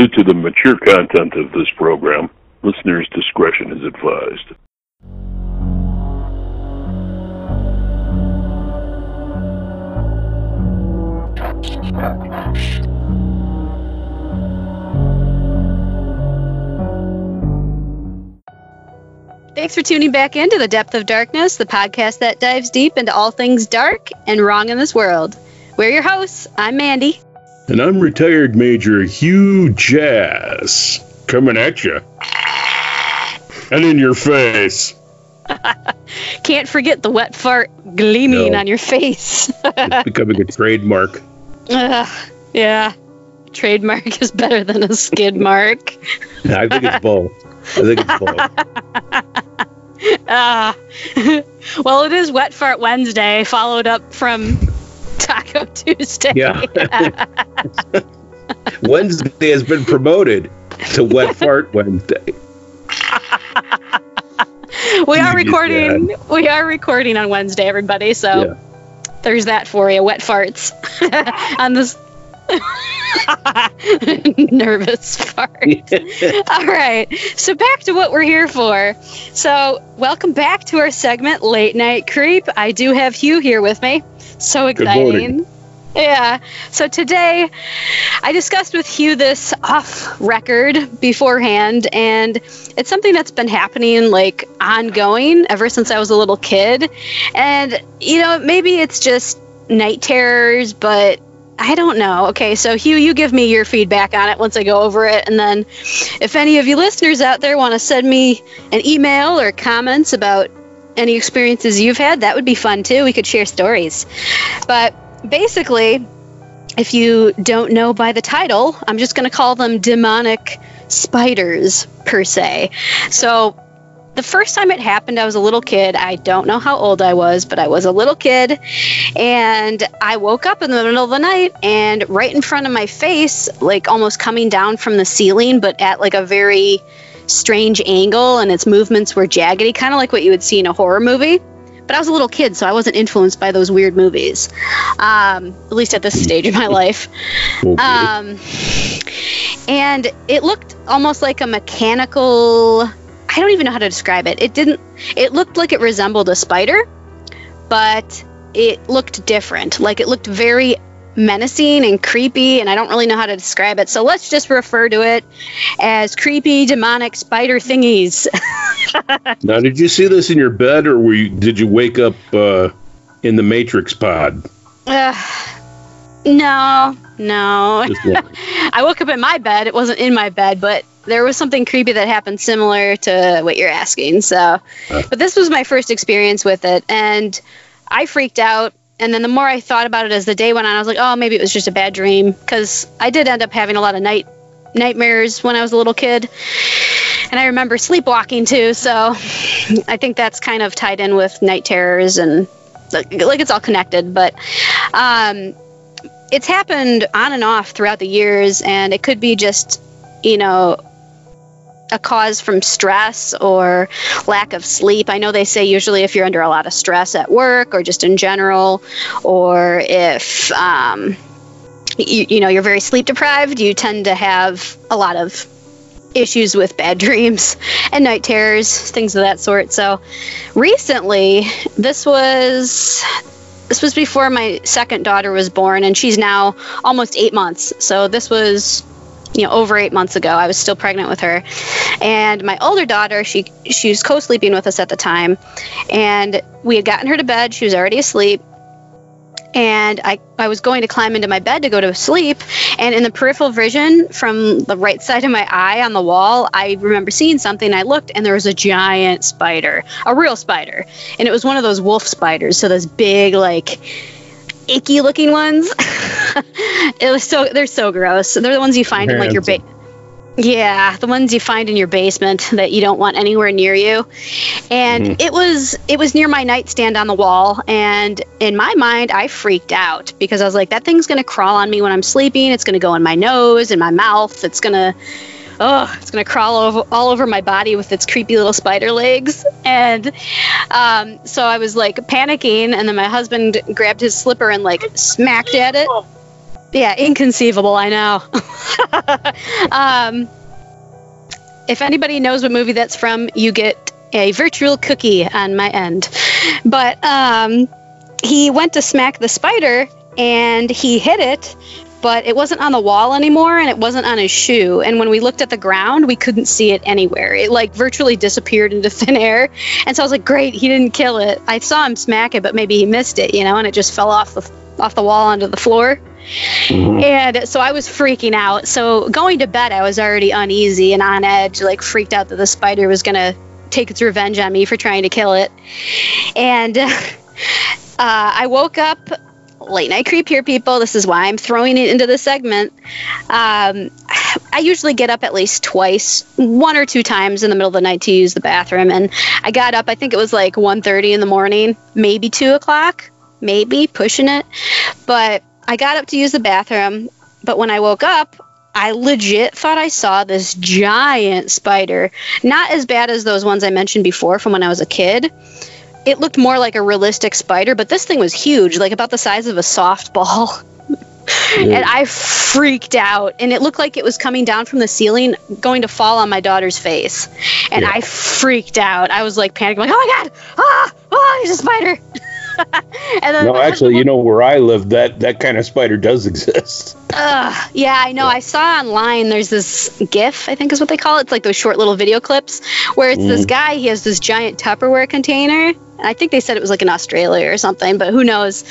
Due to the mature content of this program, listeners' discretion is advised. Thanks for tuning back into The Depth of Darkness, the podcast that dives deep into all things dark and wrong in this world. We're your hosts. I'm Mandy. And I'm retired Major Hugh Jazz. Coming at you. And in your face. Can't forget the wet fart gleaming No. on your face. It's becoming a trademark. Ugh, yeah. Trademark is better than a skid mark. I think it's both. I think it's both. Ah. well, it is Wet Fart Wednesday, followed up from Taco Tuesday. Yeah. Wednesday has been promoted to Wet Fart Wednesday. we are recording. We are recording on Wednesday, everybody. So Yeah. there's that for you. Wet farts on this nervous fart. All right. So back to what we're here for. So welcome back to our segment, Late Night Creep. I do have Hugh here with me. So exciting. Yeah. So today I discussed with Hugh this off record beforehand, and it's something that's been happening like ongoing ever since I was a little kid. And, you know, maybe it's just night terrors, but I don't know. Okay, so Hugh, you give me your feedback on it once I go over it. And then if any of you listeners out there want to send me an email or comments about any experiences you've had, that would be fun too. We could share stories. But basically, if you don't know by the title, I'm just going to call them demonic spiders per se. So the first time it happened, I was a little kid. I don't know how old I was, but I was a little kid. And I woke up in the middle of the night and right in front of my face, like almost coming down from the ceiling, but at like a very strange angle, and its movements were jaggedy, kind of like what you would see in a horror movie. But I was a little kid, so I wasn't influenced by those weird movies, um, at least at this stage of my life. Okay. Um, and it looked almost like a mechanical. I don't even know how to describe it. It didn't. It looked like it resembled a spider, but it looked different. Like it looked very menacing and creepy, and I don't really know how to describe it. So let's just refer to it as creepy demonic spider thingies. now, did you see this in your bed, or were you, did you wake up uh, in the Matrix pod? Uh, no, no. I woke up in my bed. It wasn't in my bed, but there was something creepy that happened similar to what you're asking. So, but this was my first experience with it, and I freaked out. And then the more I thought about it as the day went on, I was like, oh, maybe it was just a bad dream because I did end up having a lot of night nightmares when I was a little kid. And I remember sleepwalking too, so I think that's kind of tied in with night terrors and like, like it's all connected. But um, it's happened on and off throughout the years, and it could be just, you know, a cause from stress or lack of sleep. I know they say usually if you're under a lot of stress at work or just in general, or if um, you, you know you're very sleep deprived, you tend to have a lot of issues with bad dreams and night terrors, things of that sort. So recently, this was this was before my second daughter was born, and she's now almost eight months. So this was, you know, over eight months ago. I was still pregnant with her, and my older daughter, she she was co-sleeping with us at the time, and we had gotten her to bed. She was already asleep. And I, I was going to climb into my bed to go to sleep. And in the peripheral vision from the right side of my eye on the wall, I remember seeing something. I looked, and there was a giant spider, a real spider. And it was one of those wolf spiders. So this big, like, icky looking ones. it was so they're so gross. They're the ones you find in like your ba- yeah, the ones you find in your basement that you don't want anywhere near you. And mm-hmm. it was it was near my nightstand on the wall and in my mind I freaked out because I was like that thing's going to crawl on me when I'm sleeping. It's going to go in my nose and my mouth. It's going to oh, it's gonna crawl over, all over my body with its creepy little spider legs. And um, so I was like panicking, and then my husband grabbed his slipper and like smacked at it. Yeah, inconceivable. I know. um, if anybody knows what movie that's from, you get a virtual cookie on my end. But um, he went to smack the spider and he hit it, but it wasn't on the wall anymore and it wasn't on his shoe. And when we looked at the ground, we couldn't see it anywhere. It like virtually disappeared into thin air. And so I was like, great, he didn't kill it. I saw him smack it, but maybe he missed it, you know, and it just fell off the off the wall onto the floor. Mm-hmm. And so I was freaking out. So going to bed, I was already uneasy and on edge, like freaked out that the spider was going to take its revenge on me for trying to kill it. And uh, I woke up late night creep here, people. This is why I'm throwing it into the segment. Um, I usually get up at least twice, one or two times in the middle of the night to use the bathroom. And I got up, I think it was like 1.30 in the morning, maybe 2 o'clock, maybe pushing it. But I got up to use the bathroom. But when I woke up, I legit thought I saw this giant spider. Not as bad as those ones I mentioned before from when I was a kid. It looked more like a realistic spider, but this thing was huge, like about the size of a softball. and I freaked out. And it looked like it was coming down from the ceiling, going to fall on my daughter's face. And yeah. I freaked out. I was like panicking, like, oh my God, ah, oh, there's a spider. and then no, actually, you know where I live, that that kind of spider does exist. Uh, yeah, I know. Yeah. I saw online. There's this GIF, I think is what they call it. It's like those short little video clips where it's mm. this guy. He has this giant Tupperware container. I think they said it was like in Australia or something, but who knows?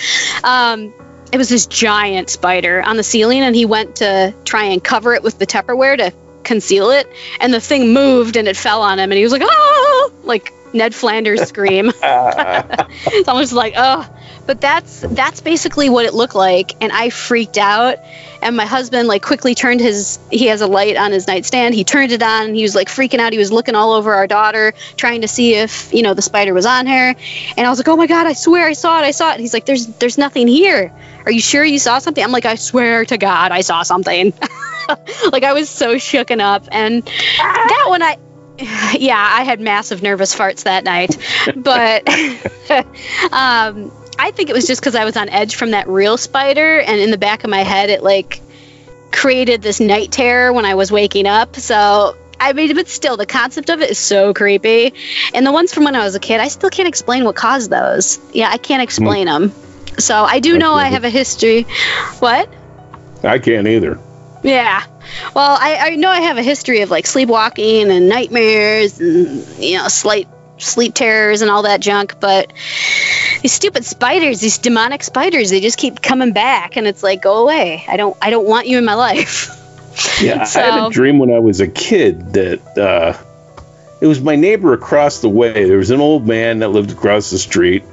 Um, it was this giant spider on the ceiling, and he went to try and cover it with the Tupperware to conceal it, and the thing moved and it fell on him, and he was like, "Oh!" Like Ned Flanders scream. it's almost like, oh, but that's that's basically what it looked like, and I freaked out. And my husband like quickly turned his he has a light on his nightstand. He turned it on, and he was like freaking out. He was looking all over our daughter, trying to see if you know the spider was on her. And I was like, oh my god, I swear I saw it, I saw it. And he's like, there's there's nothing here. Are you sure you saw something? I'm like, I swear to God, I saw something. like I was so shooken up, and that one I yeah, I had massive nervous farts that night. But um, I think it was just because I was on edge from that real spider, and in the back of my head, it like created this night terror when I was waking up. So I mean, but still, the concept of it is so creepy. And the ones from when I was a kid, I still can't explain what caused those. Yeah, I can't explain mm. them. So I do know I have a history. What? I can't either. Yeah. Well, I, I know I have a history of like sleepwalking and nightmares and you know slight sleep terrors and all that junk, but these stupid spiders, these demonic spiders, they just keep coming back, and it's like, go away. I don't, I don't want you in my life. Yeah, so, I had a dream when I was a kid that uh, it was my neighbor across the way. There was an old man that lived across the street,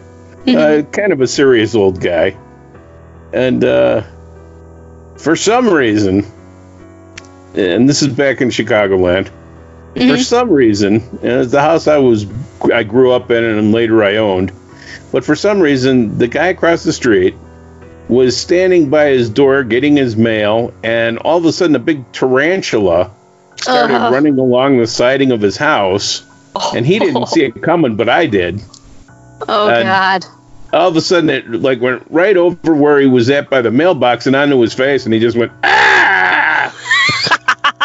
mm-hmm. uh, kind of a serious old guy, and uh, for some reason, and this is back in Chicagoland. Mm-hmm. For some reason, it's the house I was I grew up in and later I owned. But for some reason, the guy across the street was standing by his door getting his mail, and all of a sudden, a big tarantula started uh-huh. running along the siding of his house, oh. and he didn't see it coming, but I did. Oh and God! All of a sudden, it like went right over where he was at by the mailbox and onto his face, and he just went ah.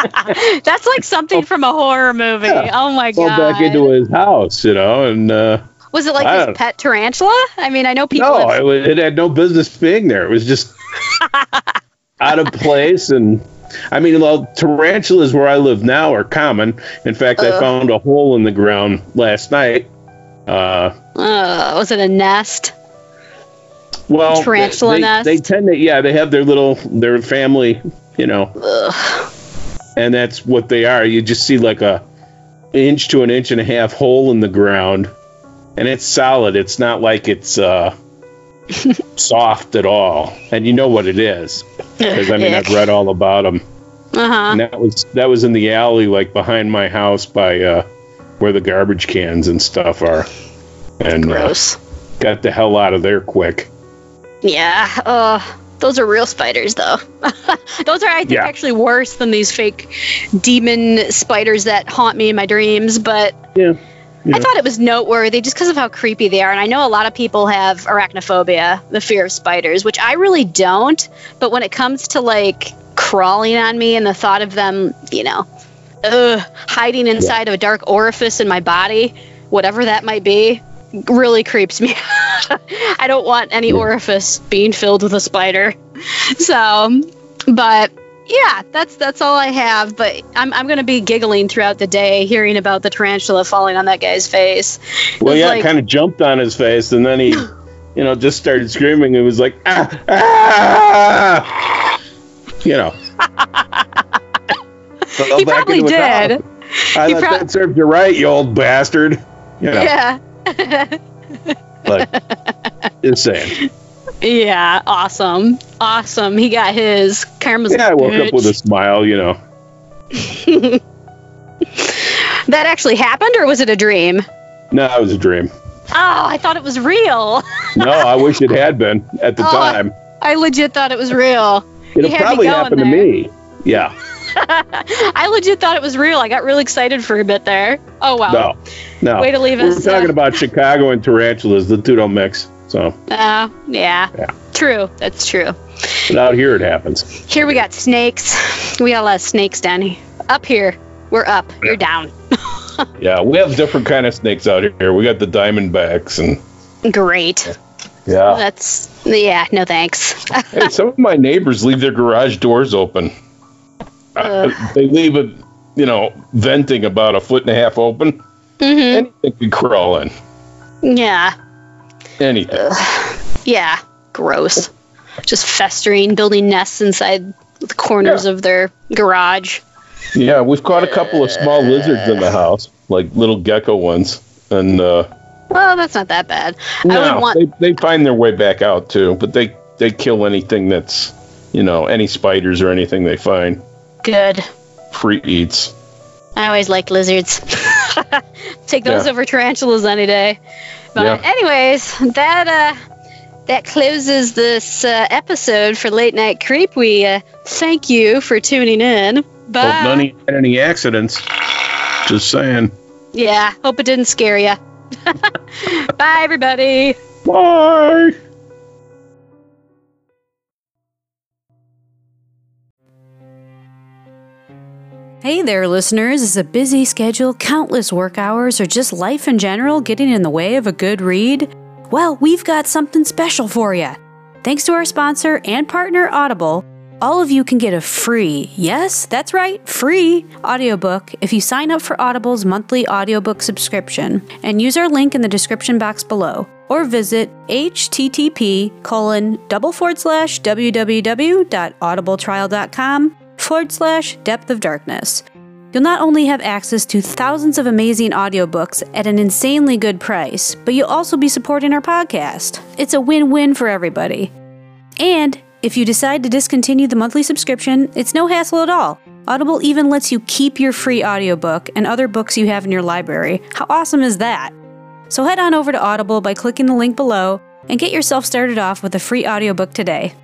That's like something from a horror movie. Yeah. Oh my god! back into his house, you know, and uh, was it like his pet tarantula? I mean, I know people. No, have... it, it, had no business being there. It was just out of place, and I mean, well, tarantulas where I live now are common. In fact, I found a hole in the ground last night. Uh, uh, was it a nest? Well, tarantula they, nest. They tend to, yeah, they have their little their family, you know. Ugh and that's what they are. You just see like a inch to an inch and a half hole in the ground, and it's solid. It's not like it's uh, soft at all, and you know what it is because I mean I've read all about them. Uh-huh. And that was that was in the alley, like behind my house, by uh, where the garbage cans and stuff are, and uh, Gross. Uh, got the hell out of there quick. Yeah. Uh, those are real spiders, though. Those are, I think, yeah. actually worse than these fake demon spiders that haunt me in my dreams. But yeah, I thought it was noteworthy just because of how creepy they are. And I know a lot of people have arachnophobia, the fear of spiders, which I really don't. But when it comes to like crawling on me and the thought of them, you know, ugh, hiding inside yeah. of a dark orifice in my body, whatever that might be, really creeps me. I don't want any orifice being filled with a spider. So, but yeah, that's that's all I have. But I'm I'm gonna be giggling throughout the day hearing about the tarantula falling on that guy's face. Well, yeah, like, it kind of jumped on his face, and then he, you know, just started screaming. It was like, ah, ah, you know. he probably did. I he thought pro- that served you right, you old bastard. You know. Yeah. like, insane. Yeah, awesome, awesome. He got his karma's. Yeah, I woke bitch. up with a smile. You know. that actually happened, or was it a dream? No, it was a dream. Oh, I thought it was real. no, I wish it had been at the oh, time. I legit thought it was real. It'll probably happen to me. Yeah. I legit thought it was real. I got really excited for a bit there. Oh wow. No, no. Way to leave we us. We're talking uh, about Chicago and tarantulas. The two don't mix. So. Uh, yeah. Yeah. True. That's true. But out here it happens. Here we got snakes. We got a lot of snakes down here. Up here, we're up. You're down. yeah, we have different kind of snakes out here. We got the diamondbacks and. Great. Yeah. That's yeah. No thanks. hey, some of my neighbors leave their garage doors open. Uh, they leave it, you know, venting about a foot and a half open. Mm-hmm. Anything can crawl in. Yeah. Anything. Uh, yeah. Gross. Just festering, building nests inside the corners yeah. of their garage. Yeah, we've caught a couple of small lizards in the house, like little gecko ones, and. uh well, that's not that bad. No, want- they, they find their way back out too, but they they kill anything that's you know any spiders or anything they find. Good. Free eats. I always like lizards. Take those yeah. over tarantulas any day. But yeah. anyways, that uh, that closes this uh, episode for Late Night Creep. We uh, thank you for tuning in. Bye. Hope none had any accidents. Just saying. Yeah. Hope it didn't scare you. Bye, everybody. Bye. Hey there, listeners. Is a busy schedule, countless work hours, or just life in general getting in the way of a good read? Well, we've got something special for you. Thanks to our sponsor and partner, Audible, all of you can get a free, yes, that's right, free audiobook if you sign up for Audible's monthly audiobook subscription and use our link in the description box below or visit http colon double forward slash www.audibletrial.com forward slash depth of darkness. You'll not only have access to thousands of amazing audiobooks at an insanely good price, but you'll also be supporting our podcast. It's a win win for everybody. And if you decide to discontinue the monthly subscription, it's no hassle at all. Audible even lets you keep your free audiobook and other books you have in your library. How awesome is that? So head on over to Audible by clicking the link below and get yourself started off with a free audiobook today.